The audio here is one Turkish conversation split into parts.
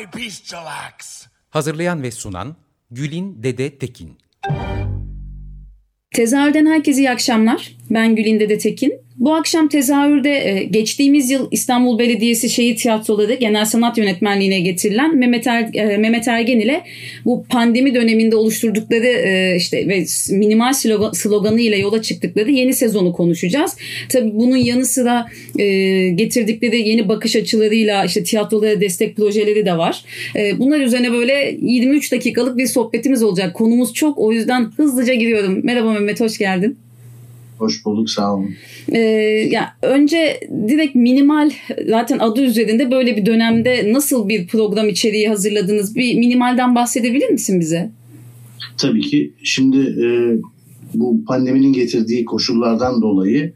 By bestial acts. Hazırlayan ve sunan Gülin Dede Tekin. Tezahürden herkese iyi akşamlar. Ben Gülin Dede Tekin. Bu akşam tezahürde e, geçtiğimiz yıl İstanbul Belediyesi Şehir Tiyatroları Genel Sanat Yönetmenliğine getirilen Mehmet, er, e, Mehmet Ergen ile bu pandemi döneminde oluşturdukları e, işte ve minimal sloganı ile yola çıktıkları yeni sezonu konuşacağız. Tabii bunun yanı sıra getirdikleri yeni bakış açılarıyla işte tiyatrolara destek projeleri de var. Bunlar üzerine böyle 23 dakikalık bir sohbetimiz olacak. Konumuz çok o yüzden hızlıca giriyorum. Merhaba Mehmet hoş geldin. Hoş bulduk sağ olun. Ee, ya önce direkt minimal zaten adı üzerinde böyle bir dönemde nasıl bir program içeriği hazırladınız? Bir minimalden bahsedebilir misin bize? Tabii ki. Şimdi e, bu pandeminin getirdiği koşullardan dolayı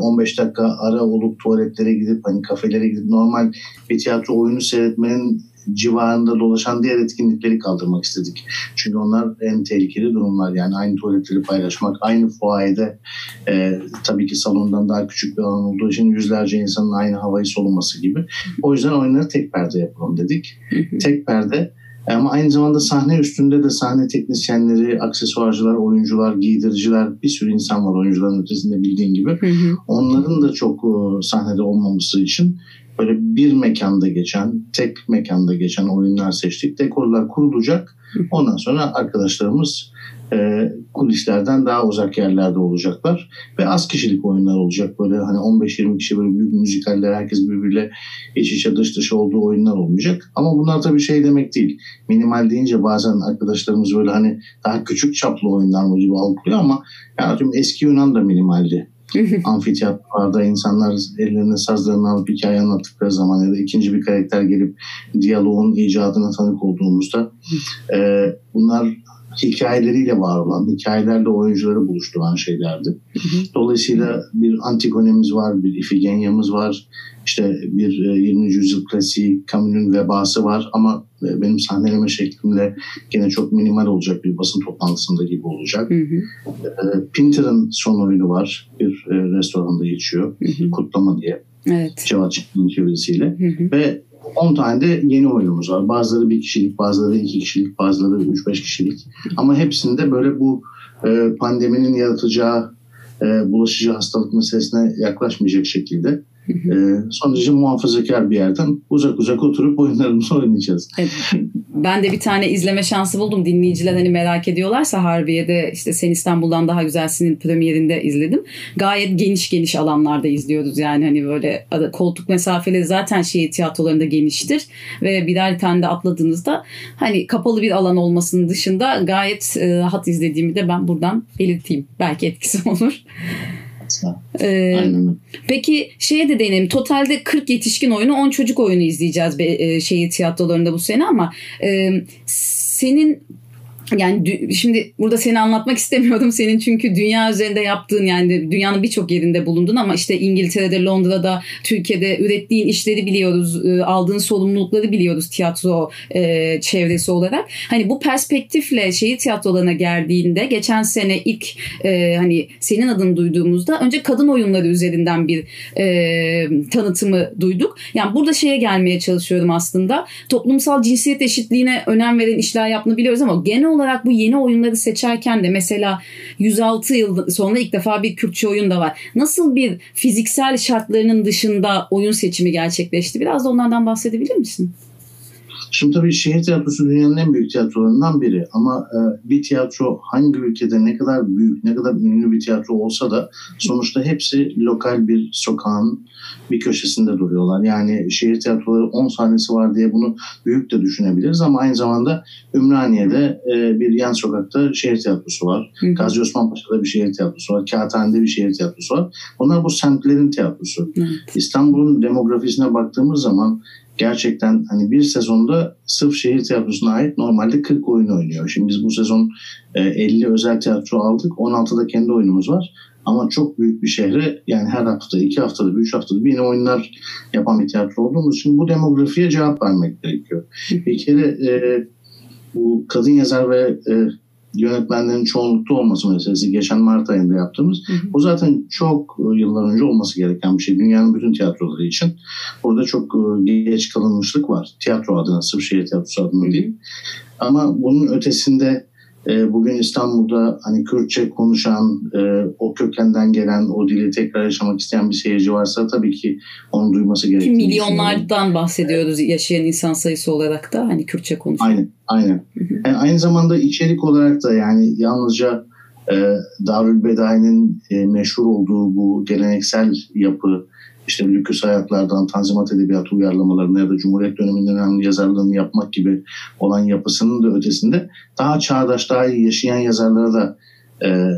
15 e, dakika ara olup tuvaletlere gidip hani kafelere gidip normal bir tiyatro oyunu seyretmenin civarında dolaşan diğer etkinlikleri kaldırmak istedik. Çünkü onlar en tehlikeli durumlar. Yani aynı tuvaletleri paylaşmak, aynı fuayede e, tabii ki salondan daha küçük bir alan olduğu için yüzlerce insanın aynı havayı soluması gibi. O yüzden oyunları tek perde yapalım dedik. tek perde ama aynı zamanda sahne üstünde de sahne teknisyenleri, aksesuarcılar, oyuncular, giydiriciler bir sürü insan var oyuncuların ötesinde bildiğin gibi. Hı hı. Onların da çok e, sahnede olmaması için böyle bir mekanda geçen, tek mekanda geçen oyunlar seçtik. Dekorlar kurulacak. Ondan sonra arkadaşlarımız e, kulislerden daha uzak yerlerde olacaklar. Ve az kişilik oyunlar olacak. Böyle hani 15-20 kişi böyle büyük müzikaller herkes birbiriyle iç içe dış dışa olduğu oyunlar olmayacak. Ama bunlar tabii şey demek değil. Minimal deyince bazen arkadaşlarımız böyle hani daha küçük çaplı oyunlar mı gibi algılıyor ama yani eski Yunan da minimaldi. Amfiteyatrolarda insanlar ellerine sazlarını alıp hikaye anlattıkları zaman ya da ikinci bir karakter gelip diyaloğun icadına tanık olduğumuzda e, bunlar hikayeleriyle var olan, hikayelerle oyuncuları buluşturan şeylerdi. Dolayısıyla bir Antigone'miz var, bir Ifigenya'mız var, işte bir 20. E, yüzyıl klasiği Camus'un vebası var ama e, benim sahneleme şeklimle gene çok minimal olacak bir basın toplantısında gibi olacak. Hı hı. E, Pinter'ın son oyunu var. Bir restoranda geçiyor. Hı hı. Kutlama diye. Evet. Cevat Çetin'in çevirisiyle. Ve 10 tane de yeni oyunumuz var. Bazıları bir kişilik, bazıları iki kişilik, bazıları 3-5 kişilik. Ama hepsinde böyle bu pandeminin yaratacağı bulaşıcı hastalık meselesine yaklaşmayacak şekilde e, son derece muhafazakar bir yerden uzak uzak oturup oyunlarımızı oynayacağız. Evet. Ben de bir tane izleme şansı buldum. Dinleyiciler hani merak ediyorlarsa Harbiye'de işte Sen İstanbul'dan Daha Güzelsin'in premierinde izledim. Gayet geniş geniş alanlarda izliyoruz. Yani hani böyle koltuk mesafeleri zaten şehir tiyatrolarında geniştir. Ve birer tane de atladığınızda hani kapalı bir alan olmasının dışında gayet e, rahat izlediğimi de ben buradan belirteyim. Belki etkisi olur aslında. Ee, Aynen. Peki şeye de değinelim. Totalde 40 yetişkin oyunu 10 çocuk oyunu izleyeceğiz be, e, şehir tiyatrolarında bu sene ama e, senin yani şimdi burada seni anlatmak istemiyordum senin çünkü dünya üzerinde yaptığın yani dünyanın birçok yerinde bulundun ama işte İngiltere'de, Londra'da, Türkiye'de ürettiğin işleri biliyoruz, e, aldığın sorumlulukları biliyoruz tiyatro e, çevresi olarak. Hani bu perspektifle şehir tiyatrolarına geldiğinde geçen sene ilk e, hani senin adını duyduğumuzda önce kadın oyunları üzerinden bir e, tanıtımı duyduk. Yani burada şeye gelmeye çalışıyorum aslında. Toplumsal cinsiyet eşitliğine önem veren işler yaptığını biliyoruz ama genel olarak olarak bu yeni oyunları seçerken de mesela 106 yıl sonra ilk defa bir Kürtçe oyun da var. Nasıl bir fiziksel şartlarının dışında oyun seçimi gerçekleşti? Biraz da onlardan bahsedebilir misin? Şimdi tabii şehir tiyatrosu dünyanın en büyük tiyatrolarından biri ama e, bir tiyatro hangi ülkede ne kadar büyük, ne kadar ünlü bir tiyatro olsa da sonuçta hepsi lokal bir sokağın bir köşesinde duruyorlar. Yani şehir tiyatroları 10 sahnesi var diye bunu büyük de düşünebiliriz ama aynı zamanda Ümraniye'de e, bir yan sokakta şehir tiyatrosu var. Hı. Gazi Osman Paşa'da bir şehir tiyatrosu var. Kağıthane'de bir şehir tiyatrosu var. Bunlar bu semtlerin tiyatrosu. Evet. İstanbul'un demografisine baktığımız zaman gerçekten hani bir sezonda sırf şehir tiyatrosuna ait normalde 40 oyun oynuyor. Şimdi biz bu sezon 50 e, özel tiyatro aldık. 16'da kendi oyunumuz var. Ama çok büyük bir şehre yani her hafta, iki haftada, üç haftada bir yeni oyunlar yapan bir tiyatro olduğumuz için bu demografiye cevap vermek gerekiyor. Bir kere e, bu kadın yazar ve e, yönetmenlerin çoğunlukta olması meselesi geçen Mart ayında yaptığımız. Hı hı. Bu zaten çok e, yıllar önce olması gereken bir şey. Dünyanın bütün tiyatroları için. Burada çok e, geç kalınmışlık var. Tiyatro adına, sırf şehir tiyatrosu adına değil. Ama bunun ötesinde e, bugün İstanbul'da hani Kürtçe konuşan, e, o kökenden gelen, o dili tekrar yaşamak isteyen bir seyirci varsa tabii ki onu duyması gerekiyor. Milyonlardan bahsediyoruz yaşayan insan sayısı olarak da hani Kürtçe konuşan. Aynen, aynen. Yani e, aynı zamanda içerik olarak da yani yalnızca e, Darül Bedai'nin e, meşhur olduğu bu geleneksel yapı, işte lüküs hayatlardan Tanzimat Edebiyatı uyarlamalarına ya da Cumhuriyet döneminden önemli yazarlığını yapmak gibi olan yapısının da ötesinde daha çağdaş, daha iyi yaşayan yazarlara da e,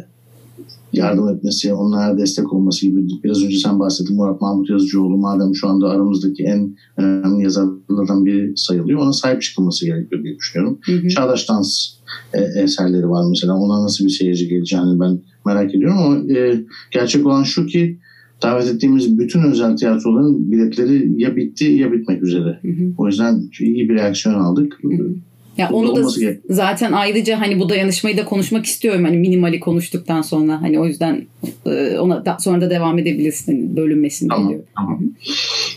yardım etmesi, onlara destek olması gibi. Biraz önce sen bahsettin Murat Mahmut Yazıcıoğlu madem şu anda aramızdaki en önemli yazarlardan biri sayılıyor. Ona sahip çıkılması gerekiyor diye düşünüyorum. Hı hı. Çağdaş dans e, eserleri var mesela. Ona nasıl bir seyirci geleceğini ben merak ediyorum ama e, gerçek olan şu ki davet ettiğimiz bütün özel tiyatroların biletleri ya bitti ya bitmek üzere. Hı hı. O yüzden iyi bir reaksiyon aldık. Hı hı. Ya onu da gerek. zaten ayrıca hani bu dayanışmayı da konuşmak istiyorum hani minimali konuştuktan sonra hani o yüzden e, ona da, sonra da devam edebilirsin hani bölünmesin tamam, diyor. Tamam.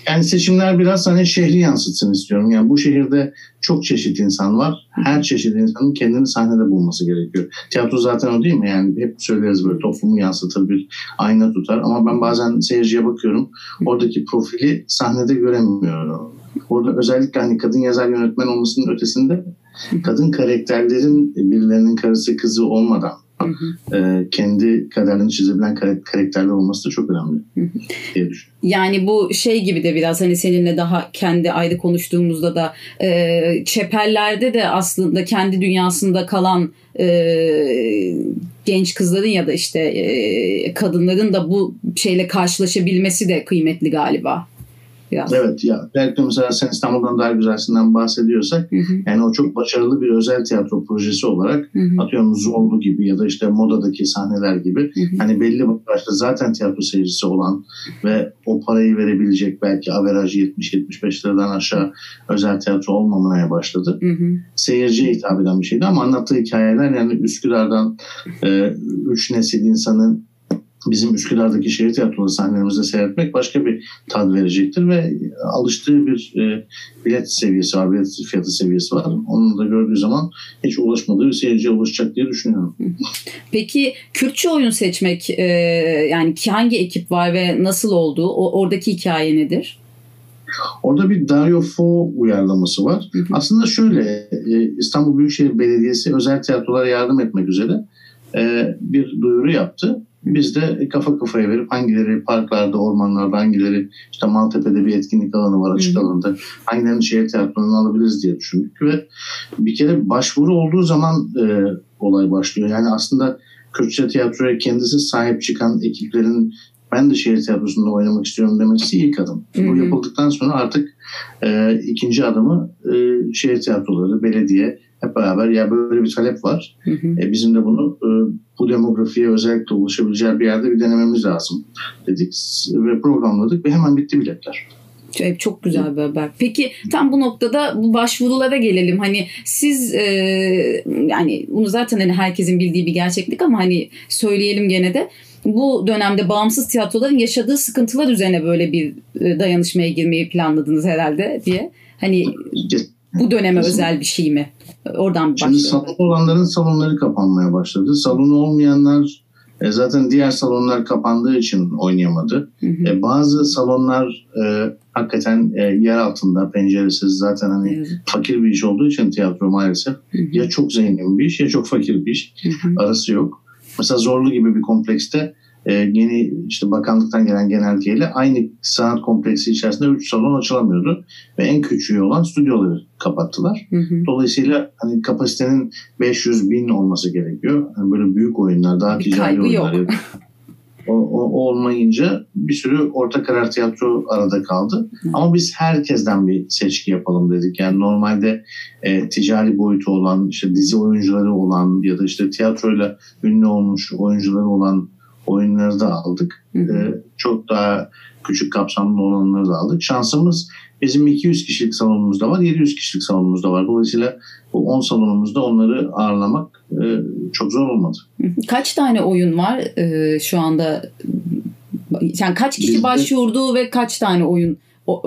Yani seçimler biraz hani şehri yansıtsın istiyorum. Yani bu şehirde çok çeşit insan var. Her çeşit insanın kendini sahnede bulması gerekiyor. Tiyatro zaten o değil mi? Yani hep söyleriz böyle toplumu yansıtır bir ayna tutar. Ama ben bazen seyirciye bakıyorum. Oradaki profili sahnede göremiyorum. Orada özellikle hani kadın yazar yönetmen olmasının ötesinde kadın karakterlerin birilerinin karısı kızı olmadan E, kendi kaderlerini çizebilen karakterler olması da çok önemli diye düşünüyorum. Yani bu şey gibi de biraz hani seninle daha kendi ayrı konuştuğumuzda da e, çeperlerde de aslında kendi dünyasında kalan e, genç kızların ya da işte e, kadınların da bu şeyle karşılaşabilmesi de kıymetli galiba. Biraz. Evet ya belki mesela sen İstanbul'dan daha güzelsinden bahsediyorsak hı hı. yani o çok başarılı bir özel tiyatro projesi olarak hı hı. atıyorum Zorlu gibi ya da işte modadaki sahneler gibi hı hı. hani belli başta zaten tiyatro seyircisi olan ve o parayı verebilecek belki averajı 70-75 liradan aşağı özel tiyatro olmamaya başladı. Hı hı. Seyirciye hitap eden bir şeydi ama anlattığı hikayeler yani Üsküdar'dan e, üç nesil insanın bizim Üsküdar'daki şehir tiyatroları sahnelerimizde seyretmek başka bir tad verecektir ve alıştığı bir e, bilet seviyesi var, bilet fiyatı seviyesi var. Onu da gördüğü zaman hiç ulaşmadığı bir seyirciye ulaşacak diye düşünüyorum. Peki Kürtçe oyun seçmek e, yani hangi ekip var ve nasıl oldu? O, oradaki hikaye nedir? Orada bir Dario Fo uyarlaması var. Hı hı. Aslında şöyle e, İstanbul Büyükşehir Belediyesi özel tiyatrolara yardım etmek üzere e, bir duyuru yaptı. Biz de kafa kafaya verip hangileri parklarda, ormanlarda, hangileri işte Maltepe'de bir etkinlik alanı var açık alanda. Hangilerini şehir tiyatrolarına alabiliriz diye düşündük ve bir kere başvuru olduğu zaman e, olay başlıyor. Yani aslında Kürtçe tiyatroya kendisi sahip çıkan ekiplerin ben de şehir tiyatrosunda oynamak istiyorum demesi ilk adım. Hı-hı. Bu yapıldıktan sonra artık e, ikinci adımı e, şehir tiyatroları, belediye hep beraber ya böyle bir talep var. Hı hı. E, bizim de bunu e, bu demografiye özellikle ulaşabileceği bir yerde bir denememiz lazım dedik ve programladık ve hemen bitti biletler. Çok, çok güzel bir haber. Peki tam bu noktada bu başvurulara gelelim. Hani siz e, yani bunu zaten hani herkesin bildiği bir gerçeklik ama hani söyleyelim gene de bu dönemde bağımsız tiyatroların yaşadığı sıkıntılar üzerine böyle bir e, dayanışmaya girmeyi planladınız herhalde diye. Hani bu döneme özel bir şey mi? Oradan Şimdi salon olanların salonları kapanmaya başladı. Salonu olmayanlar e, zaten diğer salonlar kapandığı için oynayamadı. Hı hı. E, bazı salonlar e, hakikaten e, yer altında penceresiz zaten hani evet. fakir bir iş olduğu için tiyatro maalesef hı hı. ya çok zengin bir iş ya çok fakir bir iş. Hı hı. Arası yok. Mesela Zorlu gibi bir komplekste e, yeni işte bakanlıktan gelen genelgeyle aynı sanat kompleksi içerisinde 3 salon açılamıyordu. Ve en küçüğü olan stüdyoları kapattılar. Hı hı. Dolayısıyla hani kapasitenin 500 bin olması gerekiyor. Yani böyle büyük oyunlar, daha ticari oyunlar. Yok. O, o, olmayınca bir sürü orta karar tiyatro arada kaldı. Hı. Ama biz herkesten bir seçki yapalım dedik. Yani normalde e, ticari boyutu olan, işte dizi oyuncuları olan ya da işte tiyatroyla ünlü olmuş oyuncuları olan oyunları da aldık. Hı hı. E, çok daha küçük kapsamlı olanları da aldık. Şansımız bizim 200 kişilik salonumuz da var, 700 kişilik salonumuz da var. Dolayısıyla bu 10 salonumuzda onları ağırlamak e, çok zor olmadı. Kaç tane oyun var e, şu anda? Yani kaç kişi Bizde, başvurdu ve kaç tane oyun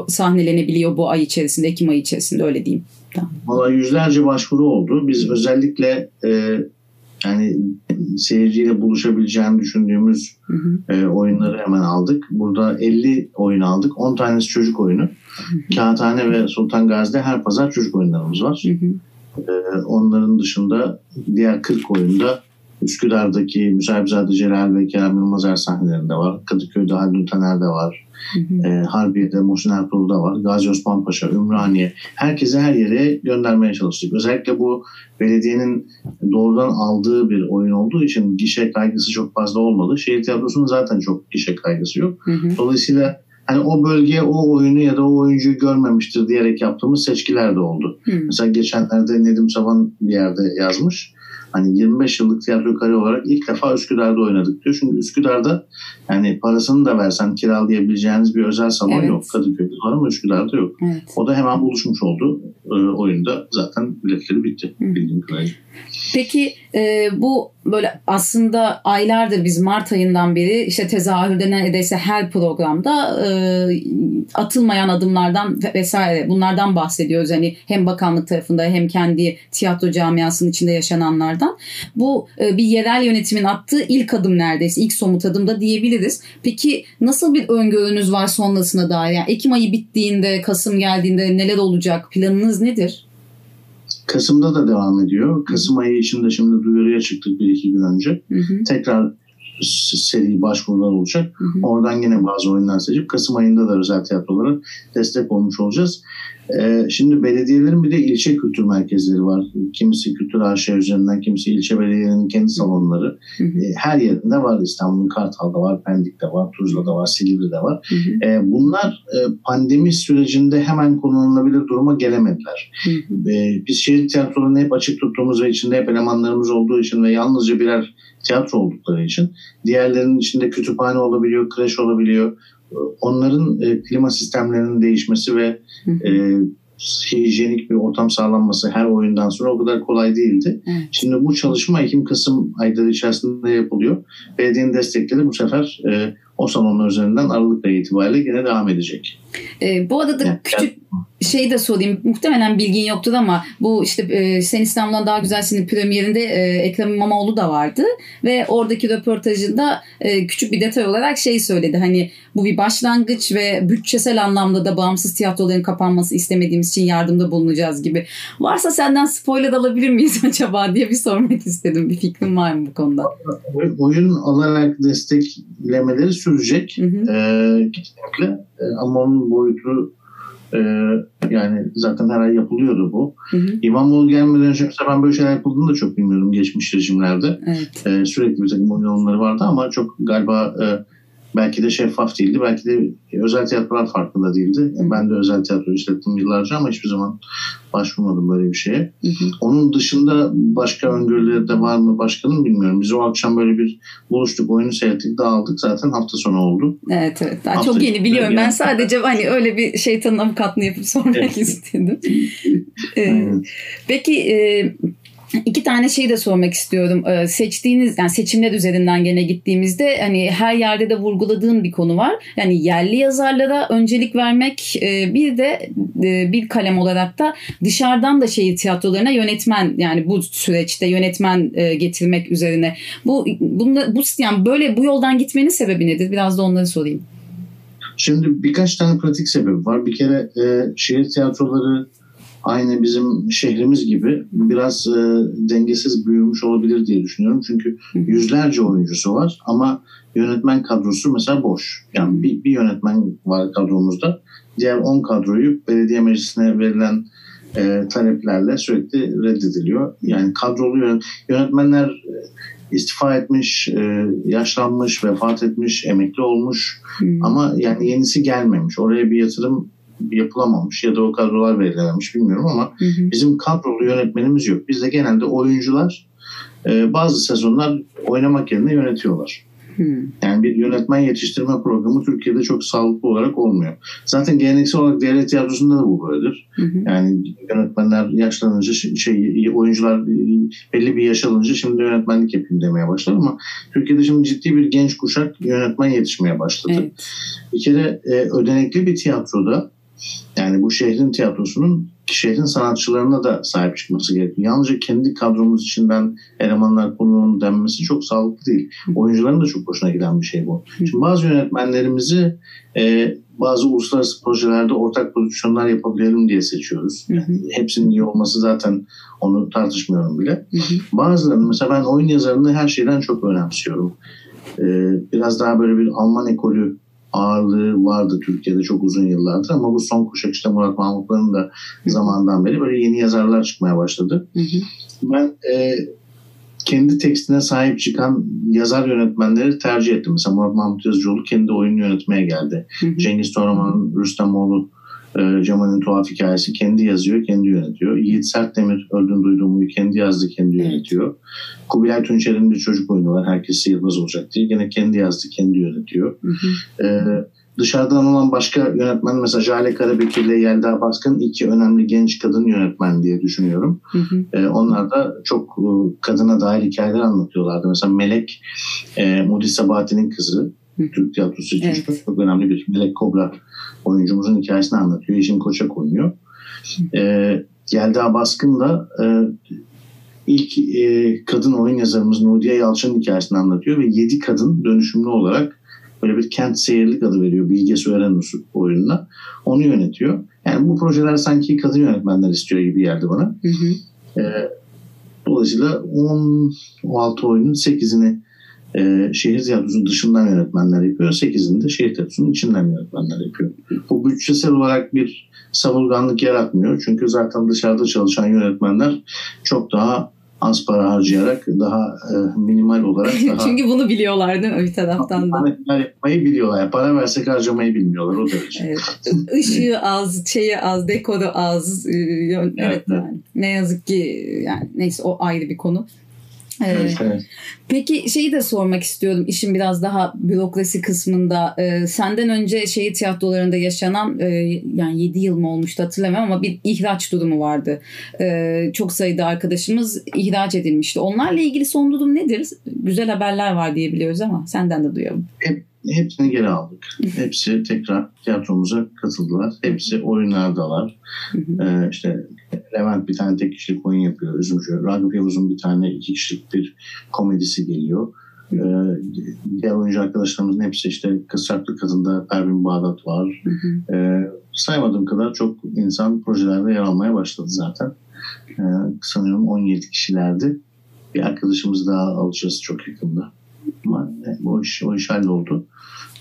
sahnelenebiliyor bu ay içerisinde, Ekim ayı içerisinde öyle diyeyim. Tamam. Valla yüzlerce başvuru oldu. Biz özellikle e, yani seyirciyle buluşabileceğini düşündüğümüz hı hı. E, oyunları hemen aldık. Burada 50 oyun aldık. 10 tanesi çocuk oyunu. Hı hı. Kağıthane ve Sultan Gazi'de her pazar çocuk oyunlarımız var. Hı hı. E, onların dışında diğer 40 oyunda Üsküdar'daki Müsahibzade Celal ve Kerem Yılmazer sahnelerinde var. Kadıköy'de Haldun Taner'de var. Hı E, Harbiye'de Muhsin Ertuğrul'da var. Gazi Osman Paşa, Ümraniye. Herkese her yere göndermeye çalıştık. Özellikle bu belediyenin doğrudan aldığı bir oyun olduğu için gişe kaygısı çok fazla olmadı. Şehir tiyatrosunun zaten çok gişe kaygısı yok. Hı hı. Dolayısıyla hani o bölge o oyunu ya da o oyuncuyu görmemiştir diyerek yaptığımız seçkiler de oldu. Hı. Mesela geçenlerde Nedim Saban bir yerde yazmış hani 25 yıllık tiyatro kare olarak ilk defa Üsküdar'da oynadık diyor. Çünkü Üsküdar'da yani parasını da versen kiralayabileceğiniz bir özel salon evet. yok. Kadıköy'de var ama Üsküdar'da yok. Evet. O da hemen buluşmuş oldu. E, oyunda zaten biletleri bitti Hı. bildiğim kadarıyla. Peki e, bu böyle aslında aylardır biz Mart ayından beri işte tezahürde neredeyse her programda e, atılmayan adımlardan vesaire bunlardan bahsediyoruz. Hani hem bakanlık tarafında hem kendi tiyatro camiasının içinde yaşananlardan. Bu e, bir yerel yönetimin attığı ilk adım neredeyse ilk somut adım da diyebiliriz. Peki nasıl bir öngörünüz var sonrasına dair? Yani Ekim ayı bittiğinde, Kasım geldiğinde neler olacak? Planınız nedir? Kasım'da da devam ediyor. Kasım ayı içinde şimdi duyuruya çıktık bir iki gün önce. Hı hı. Tekrar seri başvurular olacak. Hı hı. Oradan yine bazı oyunlar seçip Kasım ayında da özel tiyatrolara destek olmuş olacağız. Ee, şimdi belediyelerin bir de ilçe kültür merkezleri var. Kimisi kültür AŞ üzerinden, kimisi ilçe belediyelerinin kendi salonları. Hı hı. Ee, her yerinde var. İstanbul'un Kartal'da var, Pendik'te var, Tuzla'da var, Silivri'de var. Hı hı. Ee, bunlar e, pandemi sürecinde hemen kullanılabilir duruma gelemediler. Hı hı. Biz şehir tiyatrolarını hep açık tuttuğumuz ve içinde hep elemanlarımız olduğu için ve yalnızca birer tiyatro oldukları için diğerlerinin içinde kütüphane olabiliyor, kreş olabiliyor. Onların e, klima sistemlerinin değişmesi ve e, hijyenik bir ortam sağlanması her oyundan sonra o kadar kolay değildi. Evet. Şimdi bu çalışma Ekim-Kasım ayları içerisinde yapılıyor. Belediyenin destekleri bu sefer e, o salonlar üzerinden Aralık ayı itibariyle yine devam edecek. E, bu arada yani, küçük şey de sorayım. Muhtemelen bilgin yoktur ama bu işte e, Sen İstanbul'dan Daha Güzelsin'in premierinde e, Ekrem İmamoğlu da vardı. Ve oradaki röportajında e, küçük bir detay olarak şey söyledi. Hani bu bir başlangıç ve bütçesel anlamda da bağımsız tiyatroların kapanması istemediğimiz için yardımda bulunacağız gibi. Varsa senden spoiler alabilir miyiz acaba diye bir sormak istedim. Bir fikrin var mı bu konuda? Oyun alarak desteklemeleri sürecek. Hı hı. Ee, kesinlikle. Ama onun boyutu ee, yani zaten her ay yapılıyordu bu. Hı hı. İmamoğlu gelmeden önce mesela ben böyle şeyler yapıldığını da çok bilmiyorum geçmiş rejimlerde. Evet. Ee, sürekli bir takım oyun vardı ama çok galiba e, belki de şeffaf değildi. Belki de özel tiyatrolar farklı da değildi. Hı. Ben de özel tiyatro işlettim yıllarca ama hiçbir zaman başvurmadım böyle bir şeye. Hı hı. Onun dışında başka öngörüleri de var mı başkanım bilmiyorum. Biz o akşam böyle bir buluştuk, oyunu seyrettik, dağıldık. Zaten hafta sonu oldu. Evet evet. Daha çok yeni biliyorum. Ben sadece hani öyle bir şeytanın avukatlığını yapıp sormak evet. istedim. ee, peki e, İki tane şey de sormak istiyorum. Ee, seçtiğiniz yani seçimler üzerinden gene gittiğimizde hani her yerde de vurguladığın bir konu var. Yani yerli yazarlara öncelik vermek e, bir de e, bir kalem olarak da dışarıdan da şehir tiyatrolarına yönetmen yani bu süreçte yönetmen e, getirmek üzerine. Bu bunda bu yani böyle bu yoldan gitmenin sebebi nedir? Biraz da onları sorayım. Şimdi birkaç tane pratik sebebi var. Bir kere e, şehir tiyatroları aynı bizim şehrimiz gibi biraz e, dengesiz büyümüş olabilir diye düşünüyorum. Çünkü yüzlerce oyuncusu var ama yönetmen kadrosu mesela boş. Yani bir, bir yönetmen var kadromuzda. Diğer 10 kadroyu belediye meclisine verilen e, taleplerle sürekli reddediliyor. Yani kadrolu yönetmenler e, istifa etmiş, e, yaşlanmış, vefat etmiş, emekli olmuş hmm. ama yani yenisi gelmemiş. Oraya bir yatırım yapılamamış ya da o kadrolar verilememiş bilmiyorum ama hı bizim kadrolu yönetmenimiz yok. Bizde genelde oyuncular e, bazı sezonlar oynamak yerine yönetiyorlar. Hmm. Yani bir yönetmen yetiştirme programı Türkiye'de çok sağlıklı olarak olmuyor. Zaten geleneksel olarak devlet tiyatrosunda da bu böyledir. Hı Yani yönetmenler yaşlanınca şey oyuncular belli bir yaş alınca şimdi yönetmenlik yapayım demeye başlar ama Türkiye'de şimdi ciddi bir genç kuşak yönetmen yetişmeye başladı. Evet. Bir kere e, ödenekli bir tiyatroda yani bu şehrin tiyatrosunun şehrin sanatçılarına da sahip çıkması gerekiyor. Yalnızca kendi kadromuz içinden elemanlar konuğunun denmesi çok sağlıklı değil. Oyuncuların da çok hoşuna giden bir şey bu. Şimdi bazı yönetmenlerimizi e, bazı uluslararası projelerde ortak prodüksiyonlar yapabilelim diye seçiyoruz. Yani hepsinin iyi olması zaten onu tartışmıyorum bile. Bazılarını mesela ben oyun yazarını her şeyden çok önemsiyorum. Ee, biraz daha böyle bir Alman ekolü ağırlığı vardı Türkiye'de çok uzun yıllardır ama bu son kuşak işte Murat Mahmutların da zamandan beri böyle yeni yazarlar çıkmaya başladı. Hı hı. Ben e, kendi tekstine sahip çıkan yazar yönetmenleri tercih ettim. Mesela Murat Mahmut Yazıcıoğlu kendi oyunu yönetmeye geldi. Hı hı. Cengiz Toraman'ın Rüstemoğlu e, Cemal'in tuhaf hikayesi kendi yazıyor, kendi yönetiyor. Yiğit Sertdemir öldüğünü duyduğumu kendi yazdı, kendi yönetiyor. Kubilay Tunçer'in bir çocuk oyunu var. Herkes sihirbaz olacak diye. Gene kendi yazdı, kendi yönetiyor. Hı hı. E, dışarıdan olan başka yönetmen mesela Jale Karabekir ile Yelda Baskın iki önemli genç kadın yönetmen diye düşünüyorum. Hı hı. E, onlar da çok e, kadına dair hikayeler anlatıyorlardı. Mesela Melek e, Mudi Sabati'nin kızı. Türk tiyatrosu için evet. çok önemli bir Melek Kobra oyuncumuzun hikayesini anlatıyor. Yeşim Koçak oynuyor. E, Yelda Baskın da e, ilk e, kadın oyun yazarımız Nudiye Yalçın'ın hikayesini anlatıyor ve yedi kadın dönüşümlü olarak böyle bir kent seyirlik adı veriyor Bilge Sören oyununa. Onu yönetiyor. Yani bu projeler sanki kadın yönetmenler istiyor gibi geldi bana. Hı hı. E, dolayısıyla 10, 16 oyunun 8'ini e, şehir tiyatrosunun dışından yönetmenler yapıyor. Sekizinde şehir tiyatrosunun içinden yönetmenler yapıyor. Bu bütçesel olarak bir savurganlık yaratmıyor. Çünkü zaten dışarıda çalışan yönetmenler çok daha az para harcayarak daha e, minimal olarak daha Çünkü bunu biliyorlar değil mi bir taraftan da? Yapmayı biliyorlar. Para versek harcamayı bilmiyorlar o derece. evet. Işığı az, şeyi az, dekoru az. E, evet, evet yani. Ne yazık ki yani neyse o ayrı bir konu. Evet, evet. Peki şeyi de sormak istiyorum işin biraz daha bürokrasi kısmında. Ee, senden önce şehir tiyatrolarında yaşanan e, yani 7 yıl mı olmuştu hatırlamıyorum ama bir ihraç durumu vardı. Ee, çok sayıda arkadaşımız ihraç edilmişti. Onlarla ilgili son durum nedir? Güzel haberler var diye biliyoruz ama senden de duyalım. Hep, hepsini geri aldık. Hepsi tekrar tiyatromuza katıldılar. Hepsi oyunlardalar. ee, işte Levent bir tane tek kişilik oyun yapıyor. Üzümcü. Ragıp Yavuz'un bir tane iki kişilik bir komedisi geliyor. Ee, diğer oyuncu arkadaşlarımızın hepsi işte Kısraklı Kadın'da Pervin Bağdat var. Ee, saymadığım kadar çok insan projelerde yer almaya başladı zaten. Ee, sanıyorum 17 kişilerdi. Bir arkadaşımız daha alacağız çok yakında. Ama o iş, o iş halloldu.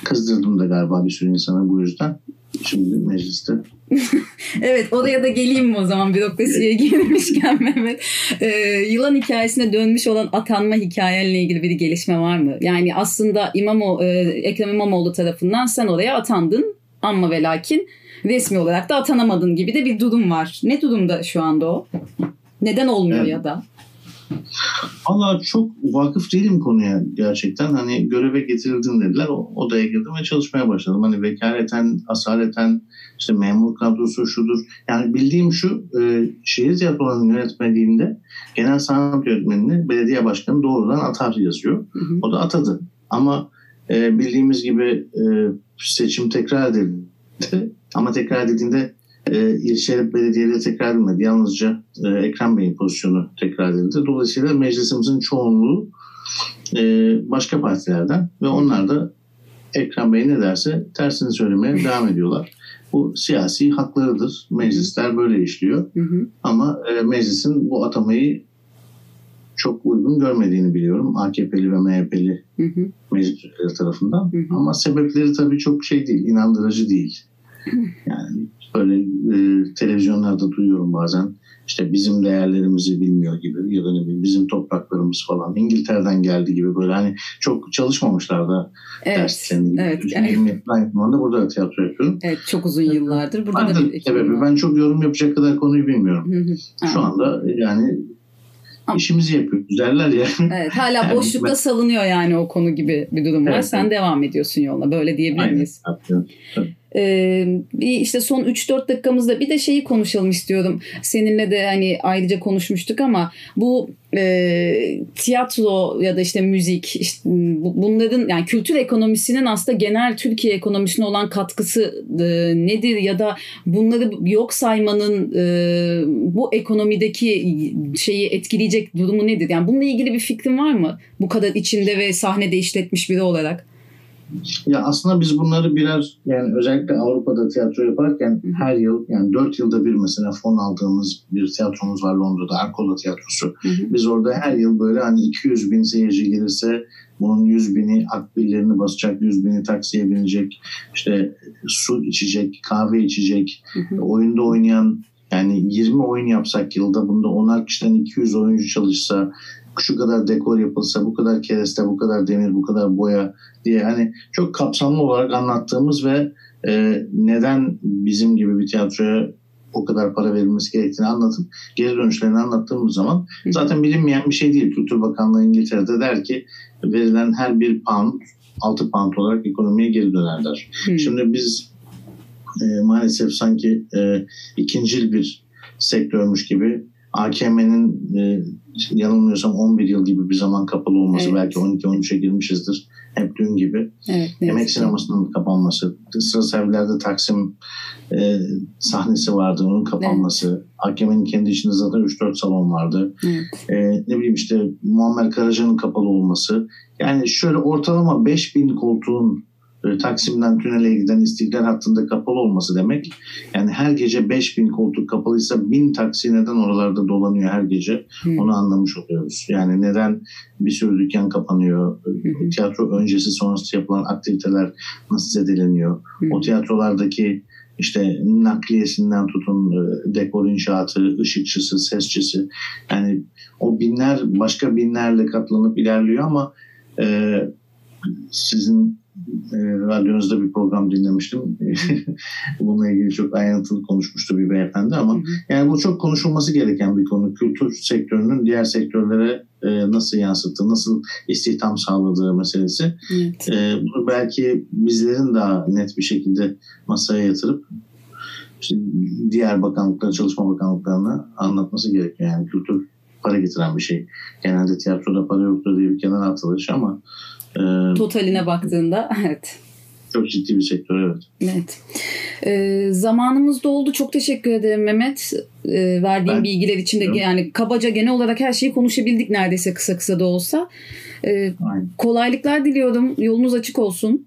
Kızdırdım da galiba bir sürü insana bu yüzden. Şimdi mecliste. evet oraya da geleyim mi o zaman bürokrasiye girmişken Mehmet. Ee, yılan hikayesine dönmüş olan atanma hikayenle ilgili bir gelişme var mı? Yani aslında İmamo, e, Ekrem İmamoğlu tarafından sen oraya atandın ama ve lakin resmi olarak da atanamadın gibi de bir durum var. Ne durumda şu anda o? Neden olmuyor evet. ya da? Valla çok vakıf değilim konuya gerçekten. Hani göreve getirildim dediler. Odaya girdim ve çalışmaya başladım. Hani vekaleten, asaleten, işte memur kadrosu şudur. Yani bildiğim şu e, şehir tiyatrolarının yönetmeliğinde genel sanat yönetmenini belediye başkanı doğrudan atar yazıyor. Hı hı. O da atadı. Ama e, bildiğimiz gibi e, seçim tekrar edildi. Ama tekrar edildiğinde e, ilçe belediyeleri tekrar edilmedi. Yalnızca e, Ekrem Bey'in pozisyonu tekrar edildi. Dolayısıyla meclisimizin çoğunluğu e, başka partilerden ve onlar da Ekrem Bey ne derse tersini söylemeye devam ediyorlar. Bu siyasi haklarıdır. Meclisler böyle işliyor. Hı hı. Ama e, meclisin bu atamayı çok uygun görmediğini biliyorum. AKP'li ve MHP'li hı hı. meclis tarafından. Hı hı. Ama sebepleri tabii çok şey değil, inandırıcı değil. Yani böyle e, televizyonlarda duyuyorum bazen işte bizim değerlerimizi bilmiyor gibi ya da ne bileyim bizim topraklarımız falan İngiltere'den geldi gibi böyle hani çok çalışmamışlar da evet, derslerini. Evet. Yani, aynı zamanda burada da tiyatro yapıyorum. Evet çok uzun yıllardır. Burada ben da bir sebebi ben çok yorum yapacak kadar konuyu bilmiyorum. Şu anda yani işimizi yapıyoruz derler ya. Evet, hala yani boşlukta ben... salınıyor yani o konu gibi bir durum var. Evet, Sen evet. devam ediyorsun yoluna. Böyle diyebilir miyiz? Aynen. Tabii. Ee, işte son 3-4 dakikamızda bir de şeyi konuşalım istiyorum. Seninle de hani ayrıca konuşmuştuk ama bu e, tiyatro ya da işte müzik işte bunların yani kültür ekonomisinin aslında genel Türkiye ekonomisine olan katkısı e, nedir ya da bunları yok saymanın e, bu ekonomideki şeyi etkileyecek durumu nedir? Yani bununla ilgili bir fikrin var mı? Bu kadar içinde ve sahnede işletmiş biri olarak. Ya aslında biz bunları birer yani özellikle Avrupa'da tiyatro yaparken her yıl yani dört yılda bir mesela fon aldığımız bir tiyatromuz var Londra'da Arkola Tiyatrosu. Hı hı. Biz orada her yıl böyle hani 200 bin seyirci gelirse bunun 100 bini akbillerini basacak, 100 bini taksiye binecek, işte su içecek, kahve içecek, hı hı. oyunda oynayan yani 20 oyun yapsak yılda bunda 10'ar kişiden 200 oyuncu çalışsa şu kadar dekor yapılsa, bu kadar kereste, bu kadar demir, bu kadar boya diye hani çok kapsamlı olarak anlattığımız ve e, neden bizim gibi bir tiyatroya o kadar para verilmesi gerektiğini anlatıp geri dönüşlerini anlattığımız zaman zaten bilinmeyen bir şey değil. Kültür Bakanlığı İngiltere'de der ki verilen her bir pound 6 pound olarak ekonomiye geri dönerler. Hı. Şimdi biz e, maalesef sanki e, ikincil bir sektörmüş gibi AKM'nin e, yanılmıyorsam 11 yıl gibi bir zaman kapalı olması evet. belki 12-13'e girmişizdir. Hep dün gibi. Evet, Emek sinemasının kapanması. Sıra servilerde Taksim e, sahnesi vardı. Onun kapanması. Evet. AKM'nin kendi içinde zaten 3-4 salon vardı. Evet. E, ne bileyim işte Muammer Karaca'nın kapalı olması. Yani şöyle ortalama 5000 koltuğun Taksim'den tünele giden istiklal hattında kapalı olması demek. Yani her gece 5000 koltuk kapalıysa 1000 taksi neden oralarda dolanıyor her gece hmm. onu anlamış oluyoruz. Yani neden bir sürü dükkan kapanıyor, hmm. tiyatro öncesi sonrası yapılan aktiviteler nasıl zedeleniyor, hmm. o tiyatrolardaki işte nakliyesinden tutun e, dekor inşaatı, ışıkçısı, sesçisi yani o binler başka binlerle katlanıp ilerliyor ama e, sizin e, radyonuzda bir program dinlemiştim. Bununla ilgili çok ayrıntılı konuşmuştu bir beyefendi ama hı hı. yani bu çok konuşulması gereken bir konu. Kültür sektörünün diğer sektörlere e, nasıl yansıttığı, nasıl istihdam sağladığı meselesi. Evet. E, bunu belki bizlerin daha net bir şekilde masaya yatırıp işte diğer bakanlıklara, çalışma bakanlıklarına anlatması gerekiyor. Yani kültür para getiren bir şey. Genelde tiyatroda para yoktur diye bir kenara atılır ama ee, Totaline baktığında evet. Çok ciddi bir sektör evet. Evet. Ee, zamanımız doldu. Çok teşekkür ederim Mehmet. Ee, verdiğin ben, bilgiler için de yani kabaca genel olarak her şeyi konuşabildik neredeyse kısa kısa da olsa. Ee, kolaylıklar diliyorum. Yolunuz açık olsun.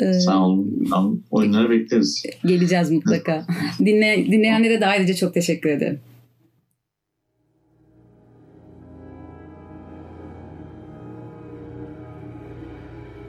Ee, Sağ olun. Tamam. Oyunlara bekleriz. Geleceğiz mutlaka. Dinle, dinleyenlere de ayrıca çok teşekkür ederim.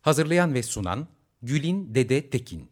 Hazırlayan ve sunan Gülin Dede Tekin